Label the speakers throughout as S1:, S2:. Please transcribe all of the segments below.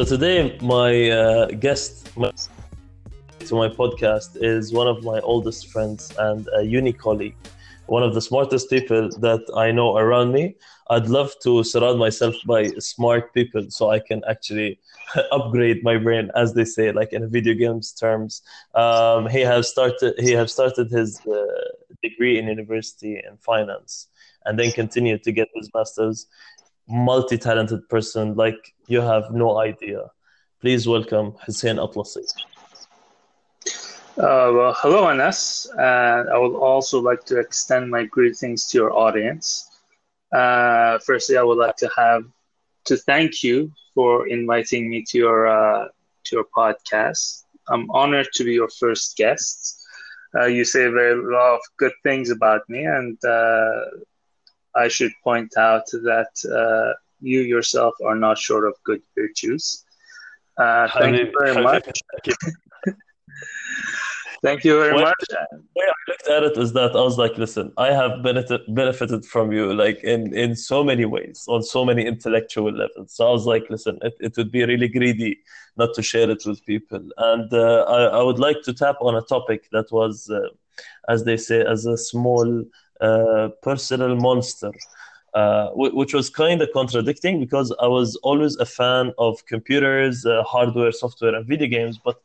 S1: So today, my uh, guest to my podcast is one of my oldest friends and a uni colleague, one of the smartest people that I know around me. I'd love to surround myself by smart people so I can actually upgrade my brain, as they say, like in video games terms. Um, he has started. He has started his uh, degree in university in finance, and then continued to get his master's multi-talented person like you have no idea. Please welcome Hussein Atlasi.
S2: Uh, well, hello, Anas. And I would also like to extend my greetings to your audience. Uh, firstly, I would like to have to thank you for inviting me to your uh, to your podcast. I'm honored to be your first guest. Uh, you say a very lot of good things about me, and uh, I should point out that uh, you yourself are not short of good virtues. Uh, thank you very much. Thank you very much.
S1: The way I looked at it is that I was like, listen, I have benefited benefited from you like in, in so many ways, on so many intellectual levels. So I was like, listen, it, it would be really greedy not to share it with people. And uh, I, I would like to tap on a topic that was, uh, as they say, as a small personal monster. Uh, which was kind of contradicting because I was always a fan of computers, uh, hardware, software, and video games. But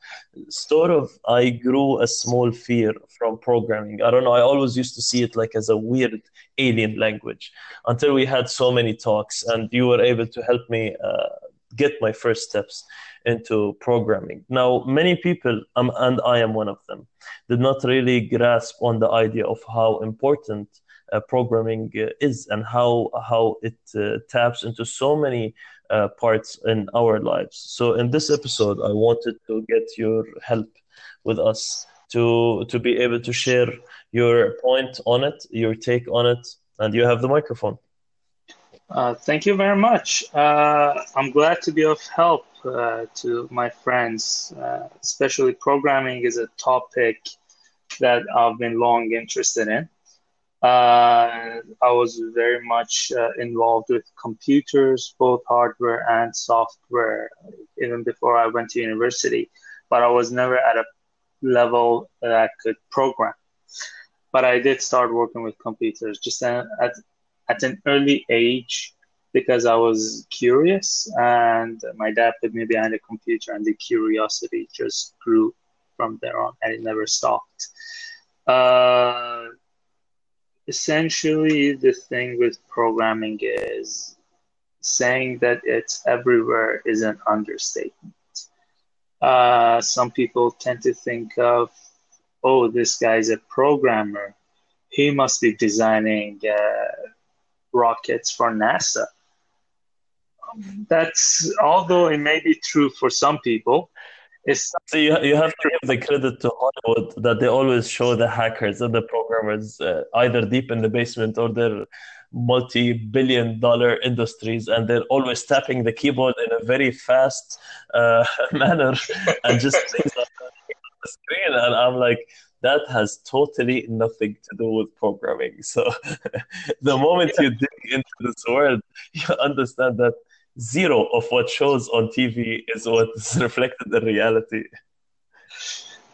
S1: sort of, I grew a small fear from programming. I don't know. I always used to see it like as a weird alien language until we had so many talks, and you were able to help me uh, get my first steps into programming. Now, many people, um, and I am one of them, did not really grasp on the idea of how important uh, programming uh, is and how how it uh, taps into so many uh, parts in our lives. So, in this episode, I wanted to get your help with us to to be able to share your point on it, your take on it, and you have the microphone.
S2: Uh, thank you very much. Uh, I'm glad to be of help uh, to my friends. Uh, especially programming is a topic that I've been long interested in. Uh, I was very much uh, involved with computers, both hardware and software, even before I went to university. But I was never at a level that I could program. But I did start working with computers just at, at an early age because I was curious and my dad put me behind a computer and the curiosity just grew from there on and it never stopped. Uh, essentially, the thing with programming is saying that it's everywhere is an understatement. Uh, some people tend to think of, oh, this guy's a programmer. He must be designing uh, rockets for NASA. That's although it may be true for some people. It's
S1: so you, you have to give the credit to Hollywood that they always show the hackers and the programmers uh, either deep in the basement or they're multi-billion dollar industries and they're always tapping the keyboard in a very fast uh, manner and just things on the screen and i'm like that has totally nothing to do with programming. So the moment you dig into this world, you understand that zero of what shows on TV is what is reflected in reality.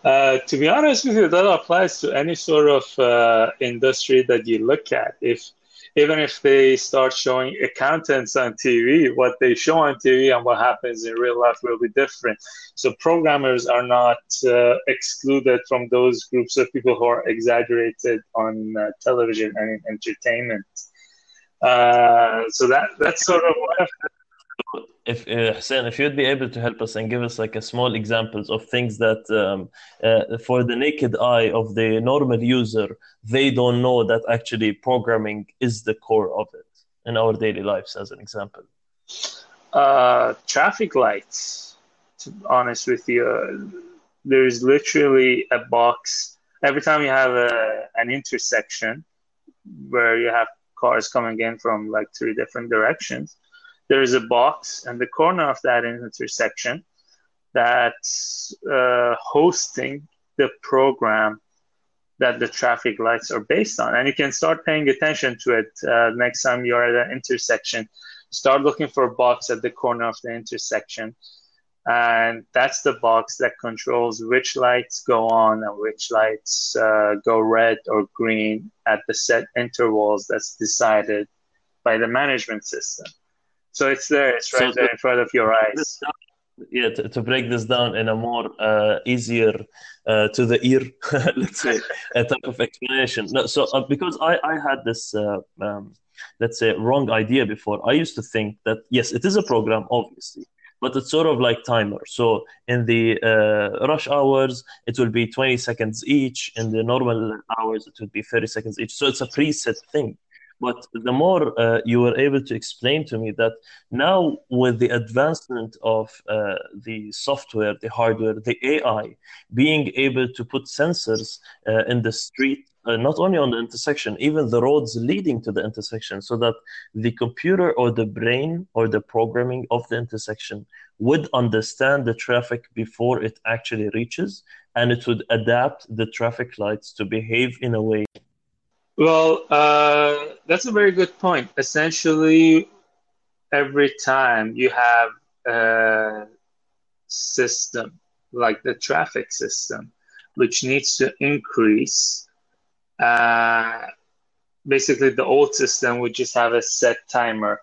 S2: Uh, to be honest with you, that applies to any sort of uh, industry that you look at. If even if they start showing accountants on TV, what they show on TV and what happens in real life will be different. So programmers are not uh, excluded from those groups of people who are exaggerated on uh, television and in entertainment. Uh, so that that's sort of what
S1: if uh, Hussein, if you'd be able to help us and give us like a small examples of things that um, uh, for the naked eye of the normal user, they don't know that actually programming is the core of it in our daily lives, as an example.
S2: Uh, traffic lights. To be honest with you, there's literally a box every time you have a, an intersection where you have cars coming in from like three different directions there is a box in the corner of that intersection that's uh, hosting the program that the traffic lights are based on. And you can start paying attention to it uh, next time you're at an intersection. Start looking for a box at the corner of the intersection and that's the box that controls which lights go on and which lights uh, go red or green at the set intervals that's decided by the management system. So it's there, it's right so there in front of your eyes.
S1: Yeah, to, to break this down in a more uh, easier uh, to the ear, let's say, a type of explanation. No, so uh, because I, I had this, uh, um, let's say, wrong idea before, I used to think that, yes, it is a program, obviously, but it's sort of like timer. So in the uh, rush hours, it will be 20 seconds each. In the normal hours, it would be 30 seconds each. So it's a preset thing. But the more uh, you were able to explain to me that now, with the advancement of uh, the software, the hardware, the AI, being able to put sensors uh, in the street, uh, not only on the intersection, even the roads leading to the intersection, so that the computer or the brain or the programming of the intersection would understand the traffic before it actually reaches, and it would adapt the traffic lights to behave in a way
S2: well, uh, that's a very good point. Essentially, every time you have a system like the traffic system, which needs to increase, uh, basically the old system would just have a set timer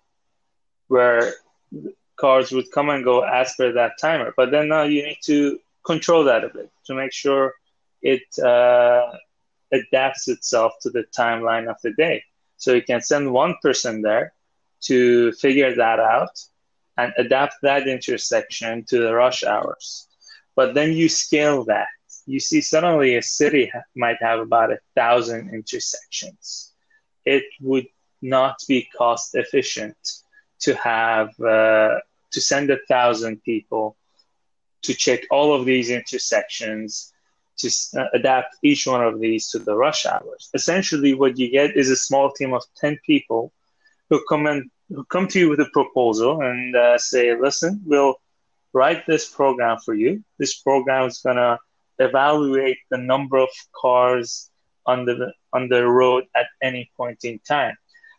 S2: where cars would come and go as per that timer. But then now you need to control that a bit to make sure it uh, adapts itself to the timeline of the day. So you can send one person there to figure that out and adapt that intersection to the rush hours. But then you scale that. You see, suddenly a city might have about a thousand intersections. It would not be cost efficient to have uh, to send a thousand people to check all of these intersections to uh, adapt each one of these to the rush hours. Essentially, what you get is a small team of 10 people who come and who come to you with a proposal and uh, say, listen, we'll write this program for you. This program is going to evaluate the number of cars on the, on the road at any point in time.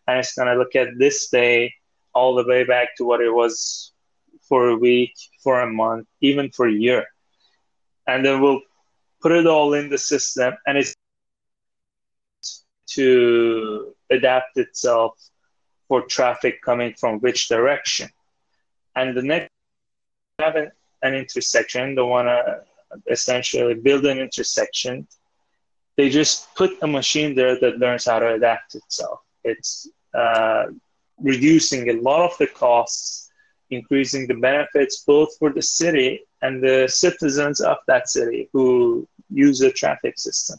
S2: And it's going to look at this day all the way back to what it was for a week, for a month, even for a year. And then we'll put it all in the system, and it's to adapt itself for traffic coming from which direction. And the next have an, intersection, they want to essentially build an intersection. They just put a machine there that learns how to adapt itself. It's uh, reducing a lot of the costs, increasing the benefits both for the city and the citizens of that city who use the traffic system.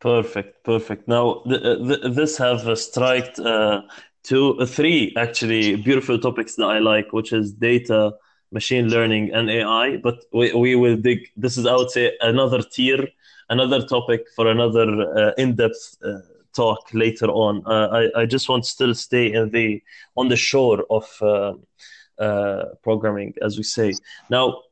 S1: Perfect, perfect. Now, th- th- this have uh, striked uh, two, uh, three actually beautiful topics that I like, which is data, machine learning, and AI. But we, we will dig. This is, I would say, another tier, another topic for another uh, in-depth uh, talk later on. Uh, I I just want to still stay in the on the shore of uh, programming, as we say. Now,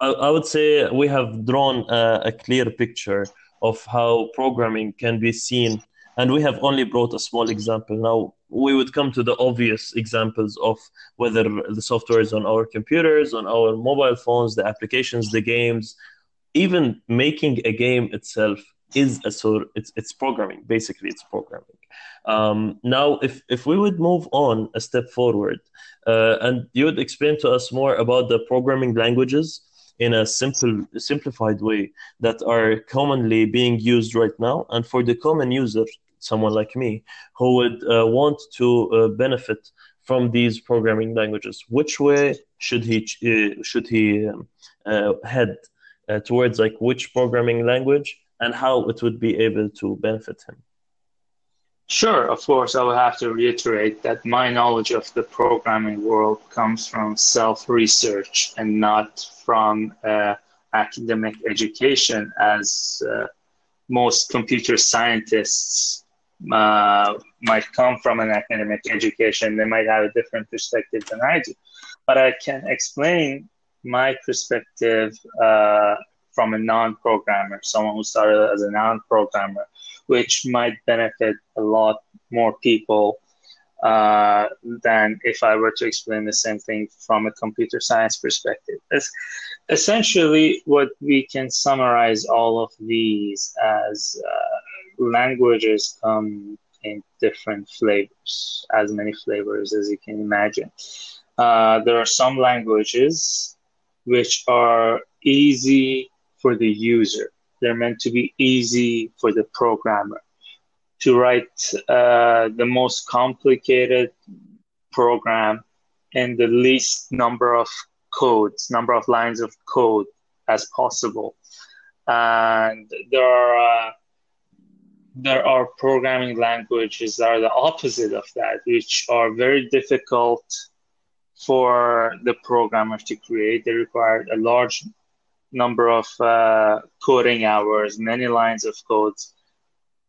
S1: I, I would say we have drawn a, a clear picture of how programming can be seen and we have only brought a small example now we would come to the obvious examples of whether the software is on our computers on our mobile phones the applications the games even making a game itself is a sort it's it's programming basically it's programming. Um, now if if we would move on a step forward uh, and you would explain to us more about the programming languages in a simple simplified way that are commonly being used right now and for the common user someone like me who would uh, want to uh, benefit from these programming languages which way should he uh, should he um, uh, head uh, towards like which programming language and how it would be able to benefit him
S2: Sure, of course, I will have to reiterate that my knowledge of the programming world comes from self research and not from uh, academic education, as uh, most computer scientists uh, might come from an academic education. They might have a different perspective than I do. But I can explain my perspective uh, from a non programmer, someone who started as a non programmer which might benefit a lot more people uh, than if I were to explain the same thing from a computer science perspective. It's essentially, what we can summarize all of these as uh, languages come in different flavors, as many flavors as you can imagine. Uh, there are some languages which are easy for the user. They're meant to be easy for the programmer to write uh, the most complicated program in the least number of codes, number of lines of code as possible. And there are uh, there are programming languages that are the opposite of that, which are very difficult for the programmer to create. They require a large number of uh, coding hours, many lines of codes,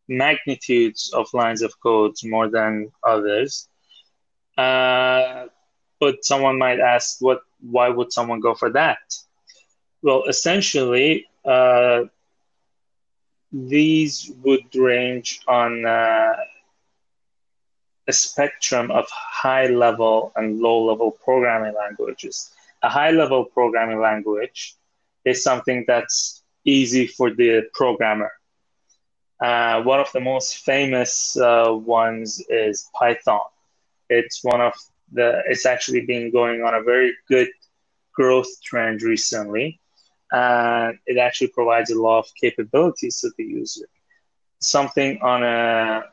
S2: magnitudes of lines of codes more than others. Uh, but someone might ask, what? Why would someone go for that? Well, essentially, uh, these would range on uh, a spectrum of high level and low level programming languages. A high level programming language is something that's easy for the programmer uh, one of the most famous uh, ones is Python. It's one of the. It's actually been going on a very good growth trend recently, and it actually provides a lot of capabilities to the user. Something on a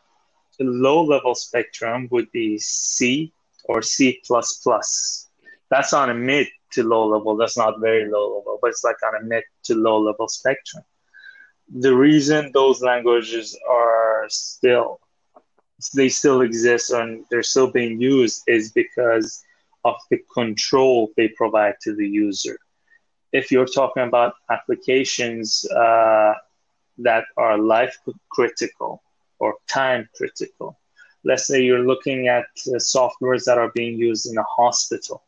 S2: low level spectrum would be C or C++. That's on a mid to low level. That's not very low level, but it's like on a mid to low level spectrum the reason those languages are still they still exist and they're still being used is because of the control they provide to the user. If you're talking about applications uh, that are life critical or time critical, let's say you're looking at uh, softwares that are being used in a hospital,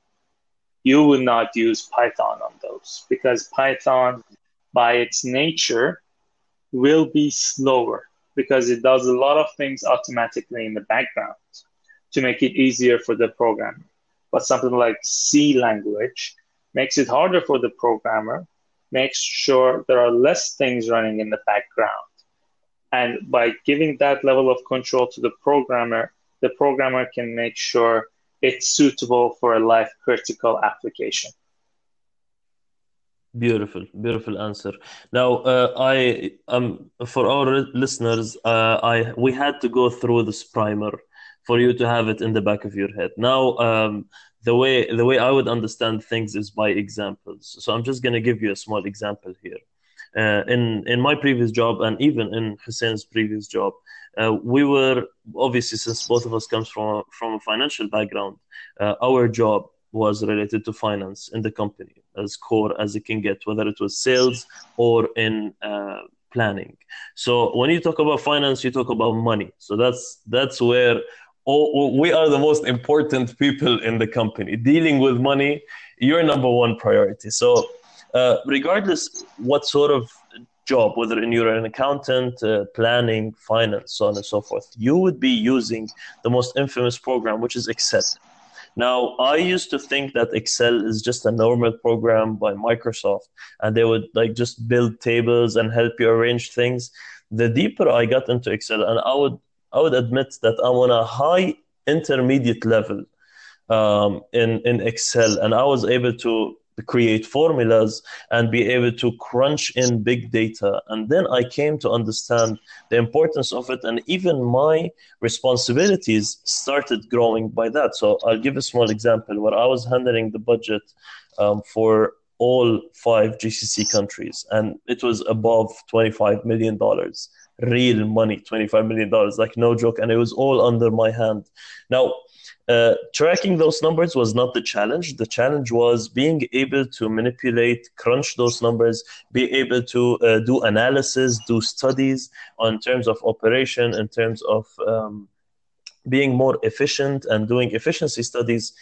S2: you would not use Python on those because Python, by its nature, will be slower because it does a lot of things automatically in the background to make it easier for the programmer. But something like C language makes it harder for the programmer, makes sure there are less things running in the background. And by giving that level of control to the programmer, the programmer can make sure it's suitable for a life critical application.
S1: Beautiful, beautiful answer. Now, uh, I um for our listeners, uh, I we had to go through this primer for you to have it in the back of your head. Now, um, the way the way I would understand things is by examples. So I'm just going to give you a small example here. Uh, in in my previous job and even in Hussein's previous job, uh, we were obviously since both of us comes from from a financial background, uh, our job was related to finance in the company as core as it can get, whether it was sales or in uh, planning. So when you talk about finance, you talk about money. So that's that's where we are the most important people in the company. Dealing with money, your number one priority. So uh, regardless what sort of job, whether you're an accountant, uh, planning, finance, so on and so forth, you would be using the most infamous program, which is Excel. Now, I used to think that Excel is just a normal program by Microsoft and they would like just build tables and help you arrange things. The deeper I got into Excel, and I would I would admit that I'm on a high intermediate level um, in in Excel, and I was able to create formulas and be able to crunch in big data. And then I came to understand the importance of it, and even my responsibilities started growing by that. So I'll give a small example where I was handling the budget um, for all five GCC countries, and it was above $25 million. Real money, $25 million, like no joke. And it was all under my hand. Now, uh, tracking those numbers was not the challenge. The challenge was being able to manipulate, crunch those numbers, be able to uh, do analysis, do studies on terms of operation, in terms of um, being more efficient and doing efficiency studies,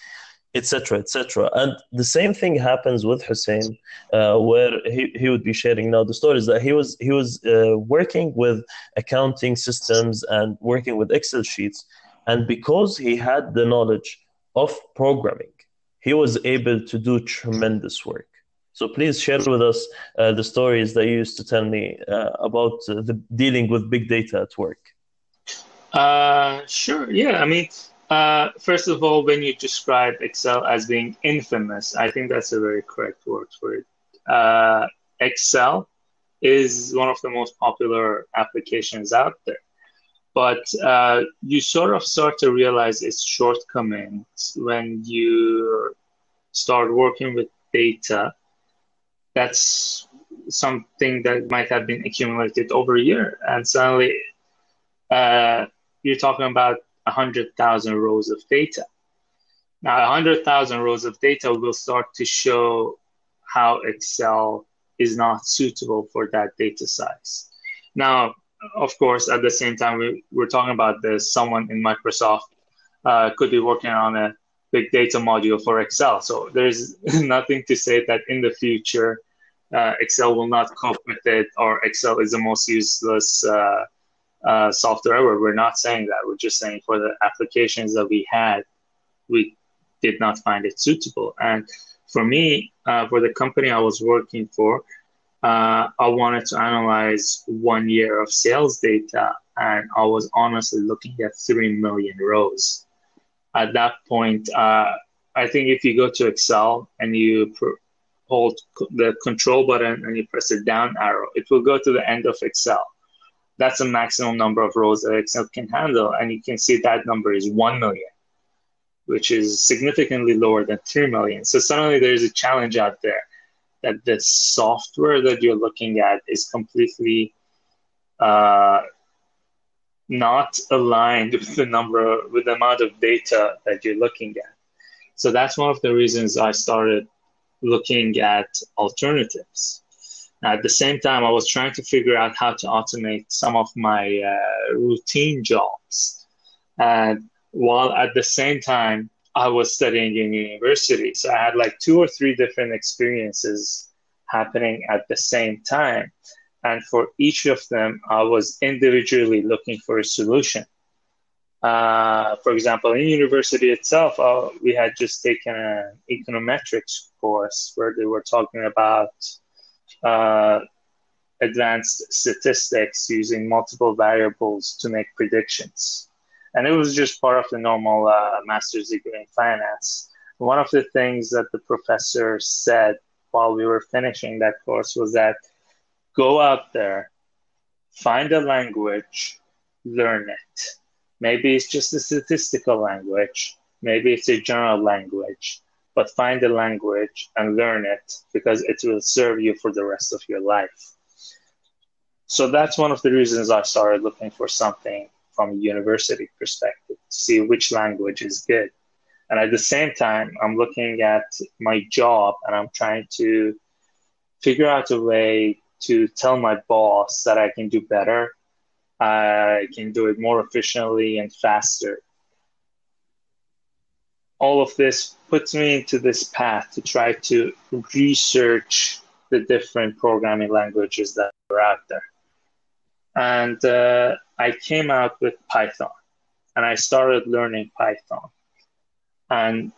S1: etc., etc. And the same thing happens with Hussein, uh, where he, he would be sharing now the stories that he was he was uh, working with accounting systems and working with Excel sheets And because he had the knowledge of programming, he was able to do tremendous work. So please share with us uh, the stories that you used to tell me uh, about uh, the dealing with big data at work.
S2: Uh, sure. Yeah. I mean, uh, first of all, when you describe Excel as being infamous, I think that's a very correct word for it. Uh, Excel is one of the most popular applications out there. But uh, you sort of start to realize its shortcomings when you start working with data that's something that might have been accumulated over a year. And suddenly uh, you're talking about 100,000 rows of data. Now, 100,000 rows of data will start to show how Excel is not suitable for that data size. Now, of course, at the same time, we, we're talking about this, someone in Microsoft uh, could be working on a big data module for Excel. So there's nothing to say that in the future, uh, Excel will not cope with it or Excel is the most useless uh, uh, software. We're not saying that. We're just saying for the applications that we had, we did not find it suitable. And for me, uh, for the company I was working for, uh, I wanted to analyze one year of sales data, and I was honestly looking at 3 million rows. At that point, uh, I think if you go to Excel and you pr- hold the control button and you press the down arrow, it will go to the end of Excel. That's the maximum number of rows that Excel can handle. And you can see that number is 1 million, which is significantly lower than 3 million. So suddenly there's a challenge out there that the software that you're looking at is completely uh, not aligned with the number, with the amount of data that you're looking at. So that's one of the reasons I started looking at alternatives. At the same time, I was trying to figure out how to automate some of my uh, routine jobs. And while at the same time, I was studying in university. So I had like two or three different experiences happening at the same time. And for each of them, I was individually looking for a solution. Uh, for example, in university itself, uh, we had just taken an econometrics course where they were talking about uh, advanced statistics using multiple variables to make predictions. And it was just part of the normal uh, master's degree in finance. One of the things that the professor said while we were finishing that course was that go out there, find a language, learn it Maybe it's just a statistical language. Maybe it's a general language. But find the language and learn it because it will serve you for the rest of your life. So that's one of the reasons I started looking for something from a university perspective to see which language is good. And at the same time, I'm looking at my job and I'm trying to figure out a way to tell my boss that I can do better I can do it more efficiently and faster. All of this puts me into this path to try to research the different programming languages that are out there. And uh, I came out with Python and I started learning Python. And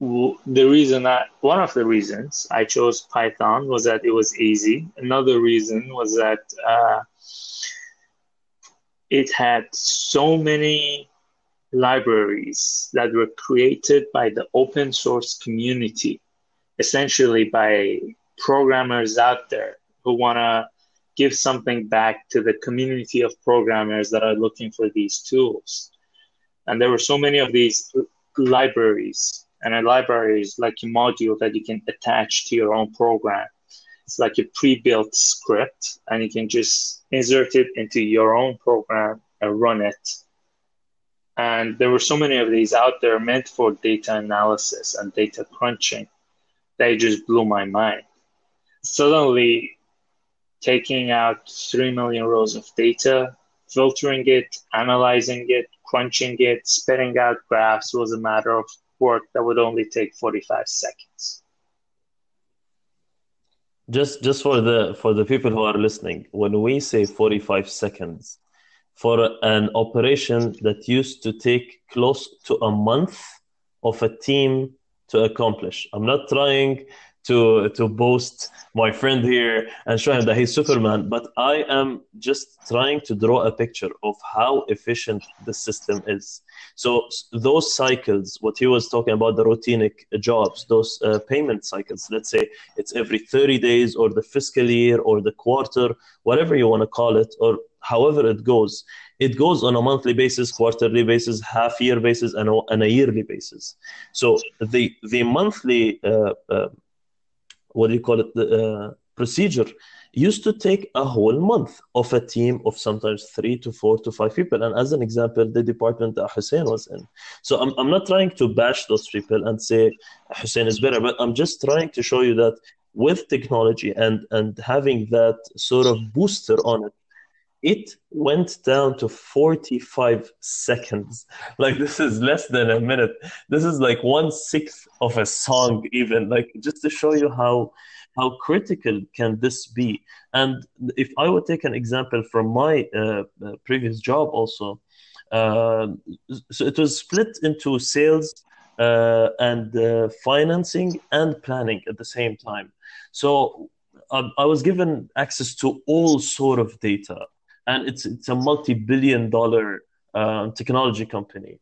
S2: the reason that one of the reasons I chose Python was that it was easy. Another reason was that uh, it had so many libraries that were created by the open source community, essentially by programmers out there who want to give something back to the community of programmers that are looking for these tools. And there were so many of these libraries, and a library is like a module that you can attach to your own program. It's like a pre-built script, and you can just insert it into your own program and run it. And there were so many of these out there meant for data analysis and data crunching. They just blew my mind. Suddenly, taking out 3 million rows of data, filtering it, analyzing it, crunching it, spitting out graphs was a matter of work that would only take 45 seconds
S1: just just for the for the people who are listening when we say 45 seconds for an operation that used to take close to a month of a team to accomplish. I'm not trying to to boast my friend here and show him that he's Superman, but I am just trying to draw a picture of how efficient the system is. So those cycles, what he was talking about, the routinic jobs, those uh, payment cycles. Let's say it's every 30 days, or the fiscal year, or the quarter, whatever you want to call it, or however it goes it goes on a monthly basis, quarterly basis, half year basis, and a, and a yearly basis. So the the monthly uh, uh, what do you call it the uh, procedure used to take a whole month of a team of sometimes three to four to five people. And as an example, the department that Hussein was in. So I'm, I'm not trying to bash those people and say Hussein is better, but I'm just trying to show you that with technology and, and having that sort of booster on it, it went down to 45 seconds. Like this is less than a minute. This is like one sixth of a song, even like just to show you how how critical can this be. And if I would take an example from my uh, uh previous job, also, uh, so it was split into sales uh, and uh, financing and planning at the same time. So um, I was given access to all sort of data and it's it's a multi-billion dollar um, technology company.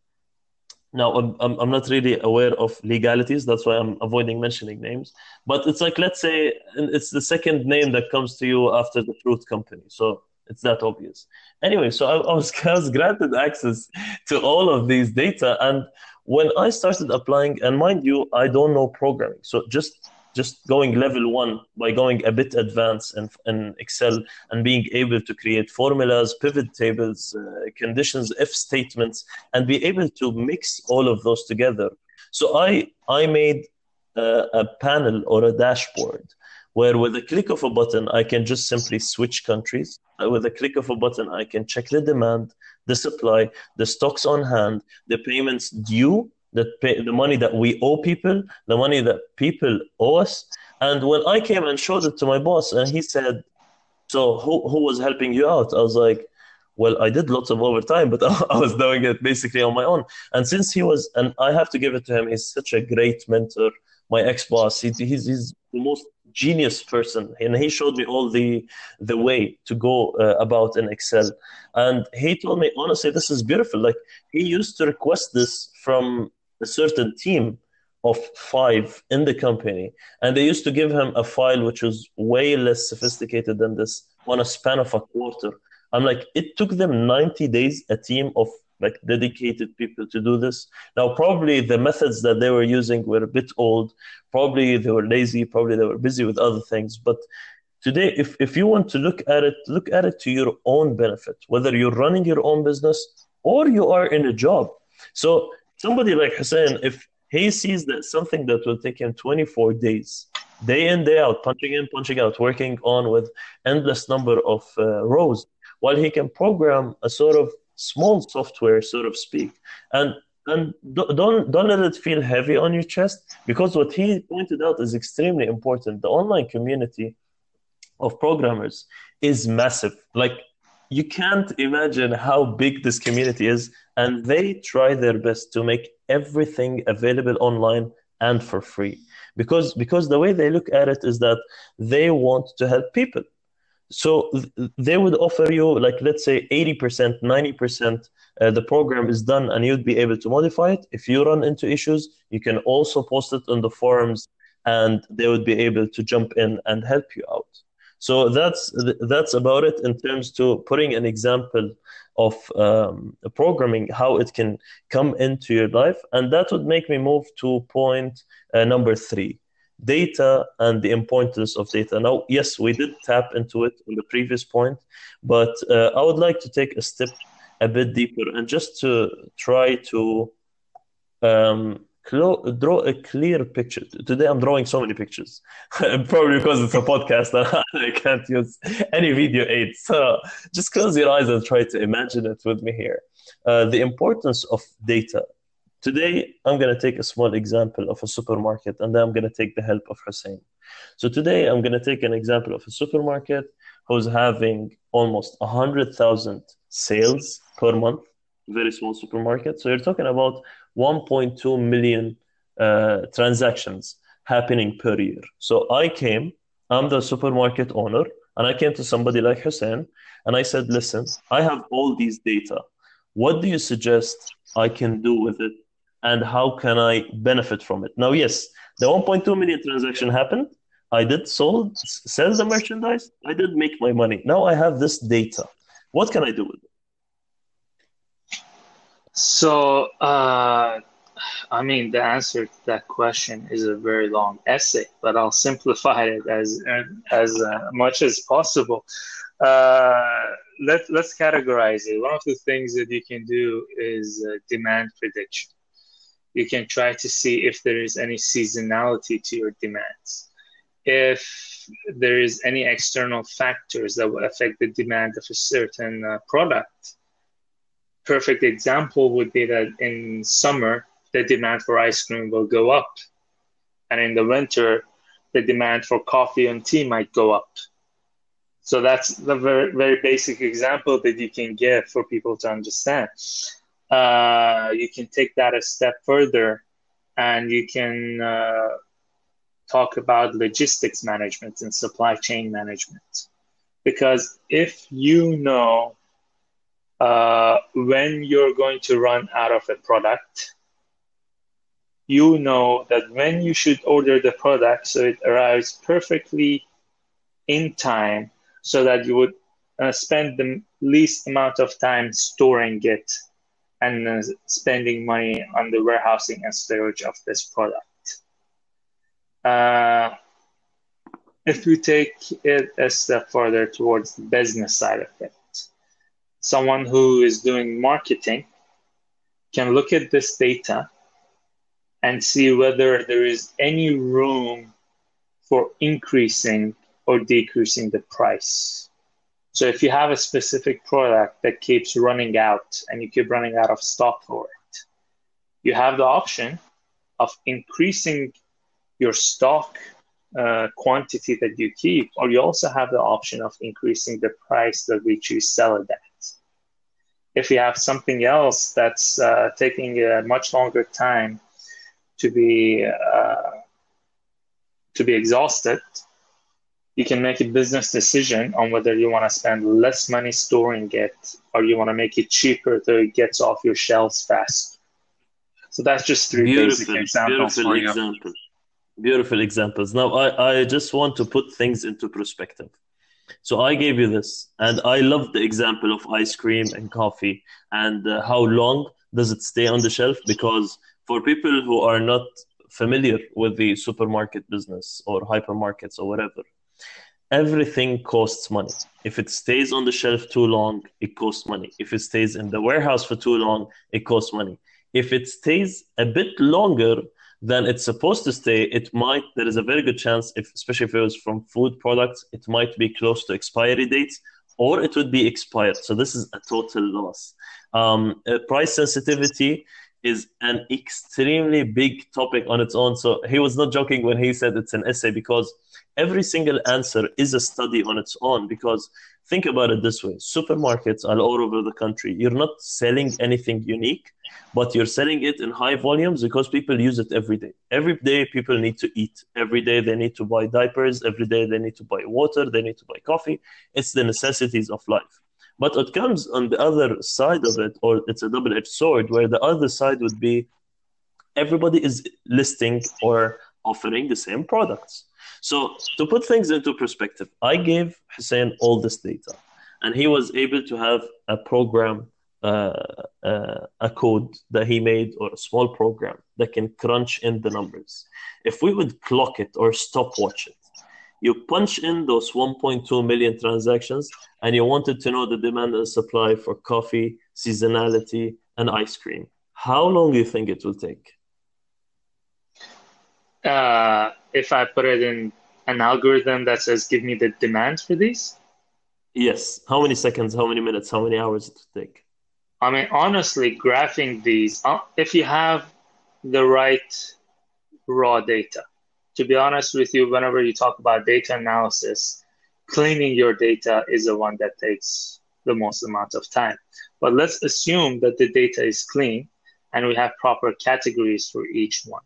S1: Now, I'm, I'm not really aware of legalities. That's why I'm avoiding mentioning names. But it's like, let's say it's the second name that comes to you after the fruit company. So it's that obvious. Anyway, so I, I, was, I was granted access to all of these data. And when I started applying, and mind you, I don't know programming. So just just going level one by going a bit advanced in, in Excel and being able to create formulas, pivot tables, uh, conditions, if statements, and be able to mix all of those together. So I I made uh, a panel or a dashboard where with a click of a button I can just simply switch countries. Uh, with a click of a button I can check the demand, the supply, the stocks on hand, the payments due that pay, the money that we owe people, the money that people owe us. And when I came and showed it to my boss, and he said, "So who who was helping you out?" I was like, "Well, I did lots of overtime, but I was doing it basically on my own." And since he was, and I have to give it to him, he's such a great mentor. My ex boss, he, he's he's the most genius person and he showed me all the the way to go uh, about in excel and he told me honestly this is beautiful like he used to request this from a certain team of five in the company, and they used to give him a file which was way less sophisticated than this on a span of a quarter. I'm like, it took them 90 days, a team of like dedicated people to do this. Now, probably the methods that they were using were a bit old. Probably they were lazy. Probably they were busy with other things. But today, if, if you want to look at it, look at it to your own benefit, whether you're running your own business or you are in a job. So somebody like Hussein, if he sees that something that will take him 24 days, day in, day out, punching in, punching out, working on with endless number of uh, rows, while he can program a sort of small software, so to speak, and and don't don't let it feel heavy on your chest because what he pointed out is extremely important. The online community of programmers is massive. Like you can't imagine how big this community is and they try their best to make everything available online and for free. Because because the way they look at it is that they want to help people. So th- they would offer you like let's say 80% 90% uh, the program is done and you'd be able to modify it. If you run into issues you can also post it on the forums and they would be able to jump in and help you out so that's that's about it in terms to putting an example of um, programming, how it can come into your life, and that would make me move to point uh, number three: data and the importance of data. Now, yes, we did tap into it in the previous point, but uh, I would like to take a step a bit deeper and just to try to um, draw a clear picture. Today I'm drawing so many pictures, probably because it's a podcast and I can't use any video aids. So just close your eyes and try to imagine it with me here. Uh, the importance of data. Today I'm going to take a small example of a supermarket and then I'm going to take the help of Hussein. So today I'm going to take an example of a supermarket. who's having almost 100,000 sales per month, very small supermarket. So you're talking about 1.2 million uh, transactions happening per year. So I came, I'm the supermarket owner, and I came to somebody like Hussein and I said, listen, I have all these data. What do you suggest I can do with it? And how can I benefit from it? Now, yes, the 1.2 million transaction happened. I did sold, sell the merchandise. I did make my money. Now I have this data. What can I do with it?
S2: So, uh, I mean, the answer to that question is a very long essay, but I'll simplify it as as uh, much as possible. Uh, let let's categorize it. One of the things that you can do is uh, demand prediction. You can try to see if there is any seasonality to your demands. If there is any external factors that will affect the demand of a certain uh, product. Perfect example would be that in summer the demand for ice cream will go up. And in the winter, the demand for coffee and tea might go up. So that's the very, very basic example that you can give for people to understand. Uh, you can take that a step further and you can uh, talk about logistics management and supply chain management. Because if you know uh, when you're going to run out of a product, you know that when you should order the product so it arrives perfectly in time so that you would uh, spend the least amount of time storing it and uh, spending money on the warehousing and storage of this product. Uh, if we take it a step further towards the business side of it, someone who is doing marketing can look at this data and see whether there is any room for increasing or decreasing the price. So if you have a specific product that keeps running out and you keep running out of stock for it, you have the option of increasing your stock uh, quantity that you keep, or you also have the option of increasing the price that which you sell it at. If you have something else that's uh, taking a much longer time to be uh, to be exhausted, you can make a business decision on whether you want to spend less money storing it or you want to make it cheaper so it gets off your shelves fast. So that's just three beautiful, basic examples beautiful for you.
S1: Beautiful examples. Now I, I just want to put things into perspective. So I gave you this, and I love the example of ice cream and coffee and uh, how long does it stay on the shelf because for people who are not familiar with the supermarket business or hypermarkets or whatever, everything costs money. If it stays on the shelf too long, it costs money. If it stays in the warehouse for too long, it costs money. If it stays a bit longer than it's supposed to stay, it might, there is a very good chance, if, especially if it was from food products, it might be close to expiry dates or it would be expired. So this is a total loss. Um, uh, price sensitivity is an extremely big topic on its own. So he was not joking when he said it's an essay because every single answer is a study on its own. Because think about it this way supermarkets are all over the country. You're not selling anything unique, but you're selling it in high volumes because people use it every day. Every day, people need to eat. Every day, they need to buy diapers. Every day, they need to buy water. They need to buy coffee. It's the necessities of life. But it comes on the other side of it, or it's a double edged sword, where the other side would be everybody is listing or offering the same products. So, to put things into perspective, I gave Hussein all this data, and he was able to have a program, uh, uh, a code that he made, or a small program that can crunch in the numbers. If we would clock it or stopwatch it, you punch in those 1.2 million transactions and you wanted to know the demand and supply for coffee, seasonality, and ice cream. How long do you think it will take?
S2: Uh, if I put it in an algorithm that says give me the demand for these?
S1: Yes. How many seconds, how many minutes, how many hours it will take?
S2: I mean, honestly, graphing these, uh, if you have the right raw data, to be honest with you, whenever you talk about data analysis, cleaning your data is the one that takes the most amount of time. But let's assume that the data is clean and we have proper categories for each one.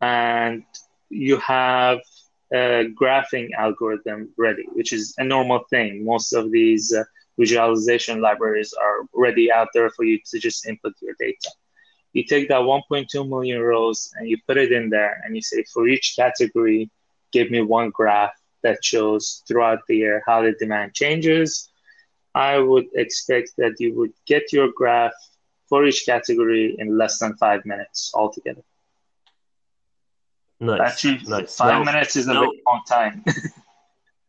S2: And you have a graphing algorithm ready, which is a normal thing. Most of these uh, visualization libraries are ready out there for you to just input your data. You take that 1.2 million rows and you put it in there and you say, for each category, give me one graph that shows throughout the year how the demand changes. I would expect that you would get your graph for each category in less than five minutes altogether.
S1: Nice.
S2: Actually,
S1: nice.
S2: five
S1: Now-
S2: minutes is a
S1: now-
S2: very long time.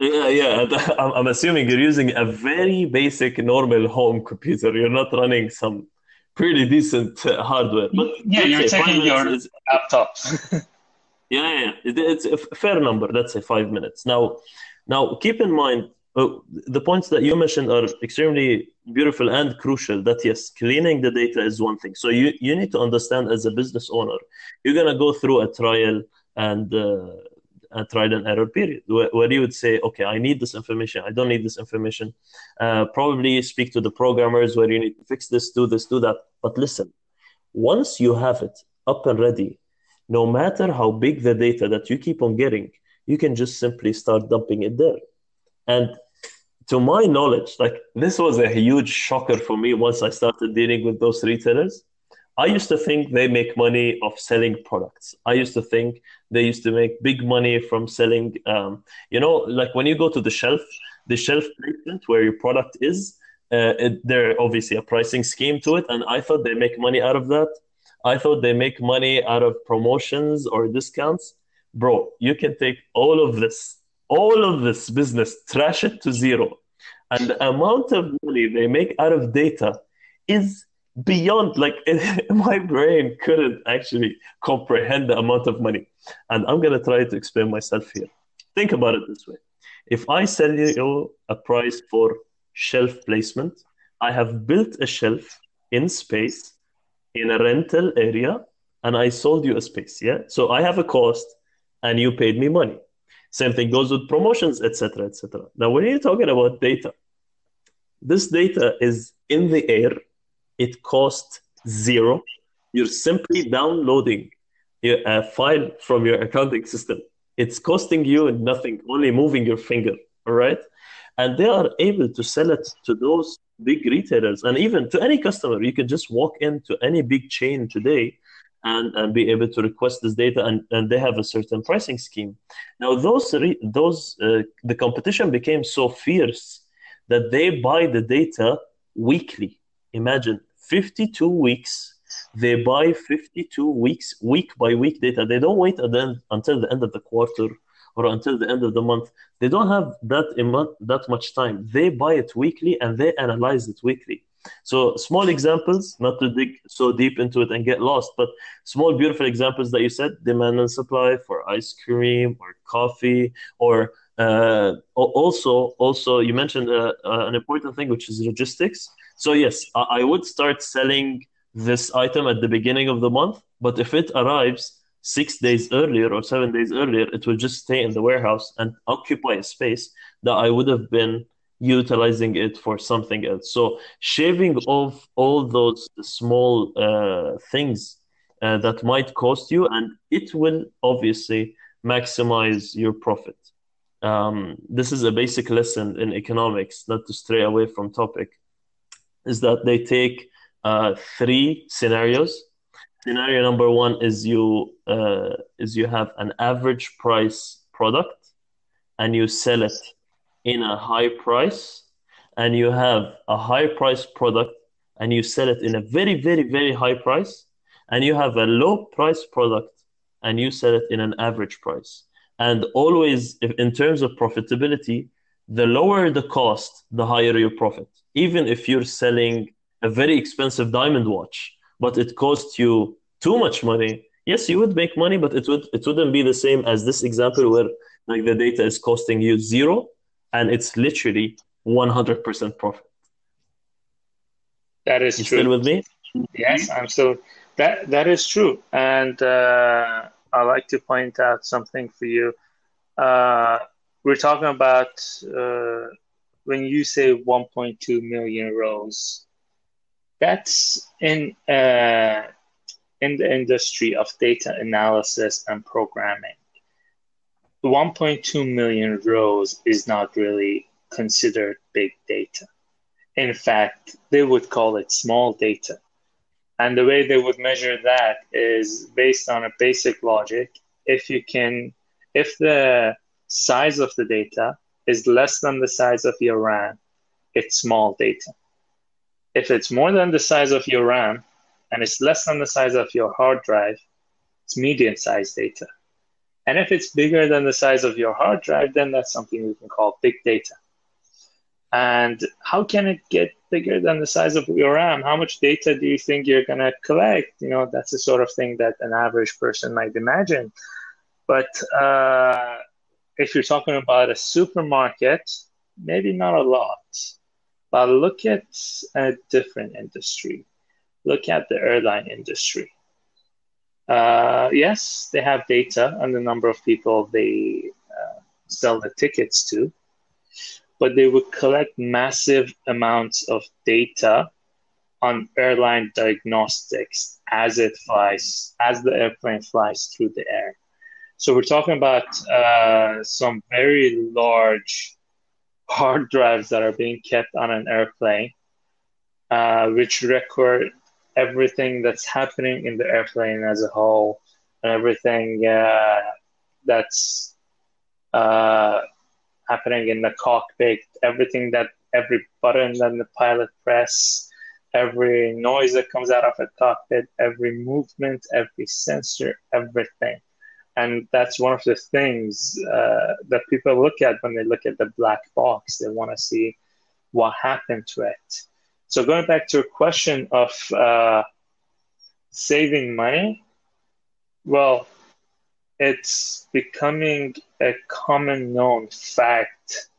S1: Yeah, yeah. Uh, I'm, I'm assuming you're using a very basic normal home computer. You're not running some pretty decent uh, hardware. But
S2: yeah, you're
S1: say
S2: taking your
S1: is-
S2: laptop.
S1: Yeah, yeah, yeah. It- It's a fair number. Let's say five minutes. Now, now keep in mind uh, the points that you mentioned are extremely beautiful and crucial. That yes, cleaning the data is one thing. So you you need to understand as a business owner, you're gonna go through a trial and uh, a trial and error period where, where you would say, okay, I need this information. I don't need this information. Uh, probably speak to the programmers where you need to fix this, do this, do that. But listen, once you have it up and ready no matter how big the data that you keep on getting, you can just simply start dumping it there. And to my knowledge, like this was a huge shocker for me once I started dealing with those retailers. I used to think they make money of selling products. I used to think they used to make big money from selling, um, you know, like when you go to the shelf, the shelf placement where your product is, uh, it, there's obviously a pricing scheme to it. And I thought they make money out of that. I thought they make money out of promotions or discounts. Bro, you can take all of this, all of this business, trash it to zero. And the amount of money they make out of data is beyond, like, my brain couldn't actually comprehend the amount of money. And I'm going to try to explain myself here. Think about it this way if I sell you a price for shelf placement, I have built a shelf in space in a rental area and I sold you a space. Yeah. So I have a cost and you paid me money. Same thing goes with promotions, etc., etc. Now, when you're talking about data, this data is in the air. It costs zero. You're simply downloading a file from your accounting system. It's costing you nothing, only moving your finger. All right. And they are able to sell it to those big retailers and even to any customer. You can just walk into any big chain today and, and be able to request this data, and, and they have a certain pricing scheme. Now, those, re- those uh, the competition became so fierce that they buy the data weekly. Imagine 52 weeks. They buy 52 weeks, week by week data. They don't wait until the end of the quarter or until the end of the month. They don't have that emu- that much time. They buy it weekly and they analyze it weekly. So small examples, not to dig so deep into it and get lost, but small beautiful examples that you said: demand and supply for ice cream or coffee, or uh, also also you mentioned uh, uh, an important thing which is logistics. So yes, I, would start selling this item at the beginning of the month, but if it arrives six days earlier or seven days earlier, it will just stay in the warehouse and occupy a space that I would have been utilizing it for something else. So shaving off all those small uh, things uh, that might cost you, and it will obviously maximize your profit. Um, this is a basic lesson in economics, not to stray away from topic, is that they take uh, three scenarios. Scenario number one is you uh, is you have an average price product and you sell it in a high price and you have a high price product and you sell it in a very very very high price and you have a low price product and you sell it in an average price. And always if, in terms of profitability the lower the cost the higher your profit even if you're selling a very expensive diamond watch but it costs you too much money, yes, you would make money, but it would it wouldn't be the same as this example where like the data is costing you zero and it's literally 100% profit.
S2: That is
S1: You
S2: true.
S1: still with me?
S2: Yes, I'm still. That that is true, and uh, I like to point out something for you. Uh, we're talking about uh, when you say 1.2 million rows, that's in uh, in the industry of data analysis and programming. 1.2 million rows is not really considered big data. In fact, they would call it small data. And the way they would measure that is based on a basic logic. If you can, if the size of the data is less than the size of your RAM, it's small data. If it's more than the size of your RAM and it's less than the size of your hard drive, it's medium sized data. And if it's bigger than the size of your hard drive, then that's something we can call big data. And how can it get bigger than the size of your RAM? How much data do you think you're going to collect? You know, that's the sort of thing that an average person might imagine. But uh, if you're talking about a supermarket, maybe not a lot. But look at a different industry. Look at the airline industry. Uh, yes, they have data on the number of people they uh, sell the tickets to, but they would collect massive amounts of data on airline diagnostics as it flies, as the airplane flies through the air. So we're talking about uh, some very large hard drives that are being kept on an airplane, uh, which record everything that's happening in the airplane as a whole, and everything uh, that's uh, happening in the cockpit, everything that every button that the pilot press, every noise that comes out of a cockpit, every movement, every sensor, everything. And that's one of the things uh, that people look at when they look at the black box. They want to see what happened to it. So going back to a question of uh, saving money, well, it's becoming a common known fact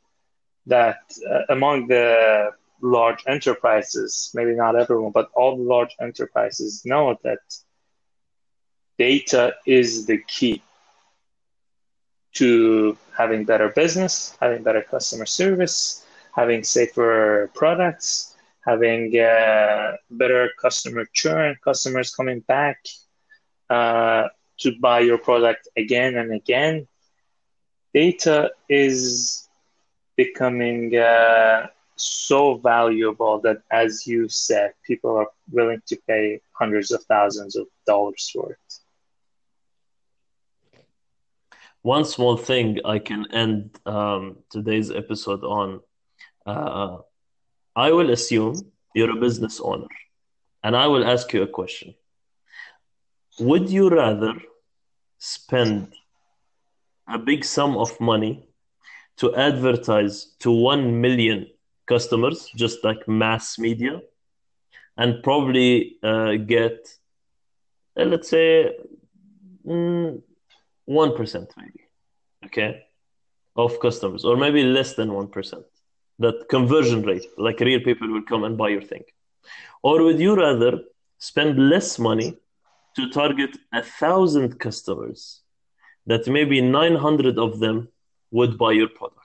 S2: that uh, among the large enterprises, maybe not everyone, but all the large enterprises know that data is the key to having better business, having better customer service, having safer products, having uh, better customer churn, customers coming back uh, to buy your product again and again. Data is becoming uh, so valuable that, as you said, people are willing to pay hundreds of thousands of dollars for it.
S1: One small thing I can end um, today's episode on. Uh, I will assume you're a business owner, and I will ask you a question. Would you rather spend a big sum of money to advertise to 1 million customers, just like mass media, and probably uh, get, uh, let's say, mm, 1% maybe, okay, of customers, or maybe less than 1% that conversion rate, like real people will come and buy your thing? Or would you rather spend less money to target a thousand customers that maybe 900 of them would buy your product?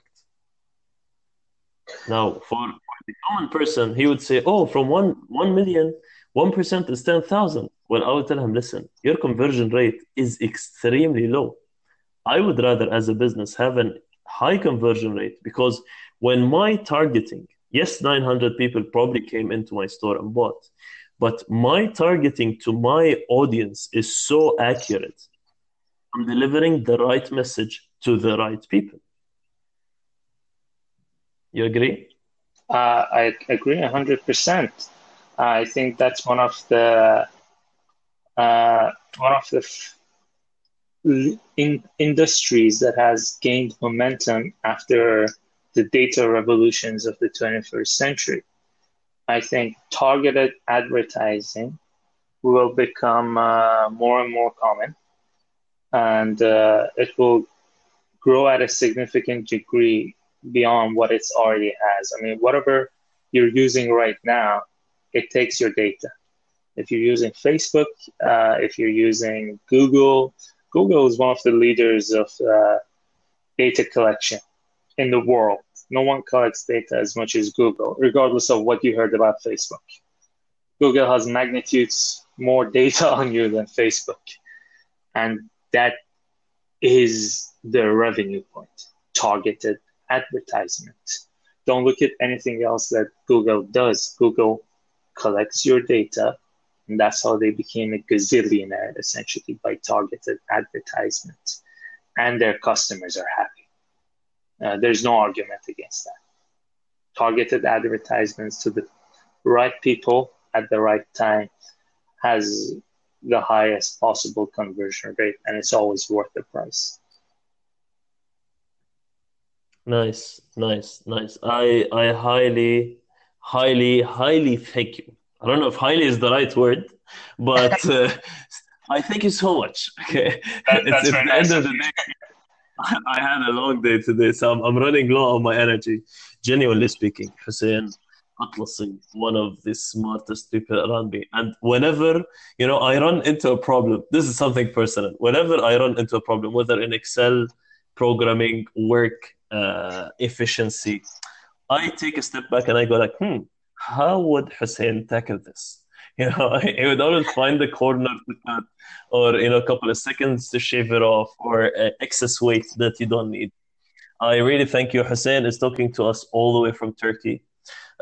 S1: Now, for, the common person, he would say, oh, from 1, 1 million, 1% is 10,000. Well, I would tell him, listen, your conversion rate is extremely low. I would rather, as a business, have a high conversion rate because when my targeting, yes, 900 people probably came into my store and bought, but my targeting to my audience is so accurate. I'm delivering the right message to the right people. You agree?
S2: Uh, I agree 100%. I think that's one of the uh, one of the f- in industries that has gained momentum after the data revolutions of the 21st century. I think targeted advertising will become uh, more and more common, and uh, it will grow at a significant degree beyond what it's already has. I mean, whatever you're using right now, it takes your data. If you're using Facebook, uh, if you're using Google, Google is one of the leaders of uh, data collection in the world. No one collects data as much as Google, regardless of what you heard about Facebook. Google has magnitudes more data on you than Facebook. And that is the revenue point targeted advertisement. Don't look at anything else that Google does. Google collects your data, and that's how they became a gazillionaire essentially by targeted advertisement. And their customers are happy. Uh, there's no argument against that. Targeted advertisements to the right people at the right time has the highest possible conversion rate, and it's always worth the price.
S1: Nice, nice, nice. I I highly, highly, highly thank you. I don't know if highly is the right word, but uh, I thank you so much. Okay,
S2: that, that's
S1: it's, the
S2: nice
S1: end of the day. I had a long day today, so I'm, I'm running low on my energy. Genuinely speaking, Hussein Atlasi, one of the smartest people around me. And whenever, you know, I run into a problem, this is something personal. Whenever I run into a problem, whether in Excel, programming, work, uh, efficiency, I take a step back and I go like, hmm, how would Hussein tackle this? You know, he would always find the corner to cut, or you know, a couple of seconds to shave it off, or uh, excess weight that you don't need. I really thank you. Hussein is talking to us all the way from Turkey.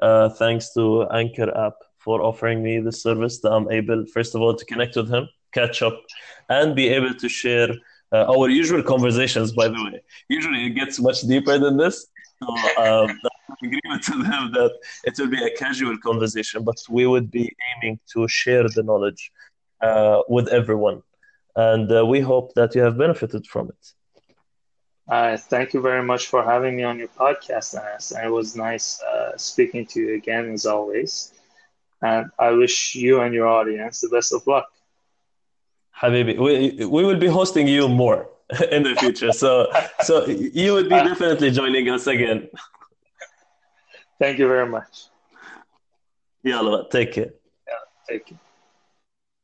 S1: Uh, thanks to Anchor app for offering me the service that I'm able, first of all, to connect with him, catch up, and be able to share uh, our usual conversations. By the way, usually it gets much deeper than this. So um, agreement to them that it will be a casual conversation, but we would be aiming to share the knowledge uh, with everyone, and uh, we hope that you have benefited from it.
S2: Uh, thank you very much for having me on your podcast, Anas. And it was nice uh, speaking to you again, as always. And I wish you and your audience the best of luck.
S1: Habibi, we, we will be hosting you more in the future. So, so you would be definitely joining us again.
S2: Thank you very much.
S1: Yeah, take care.
S2: Yeah, take care.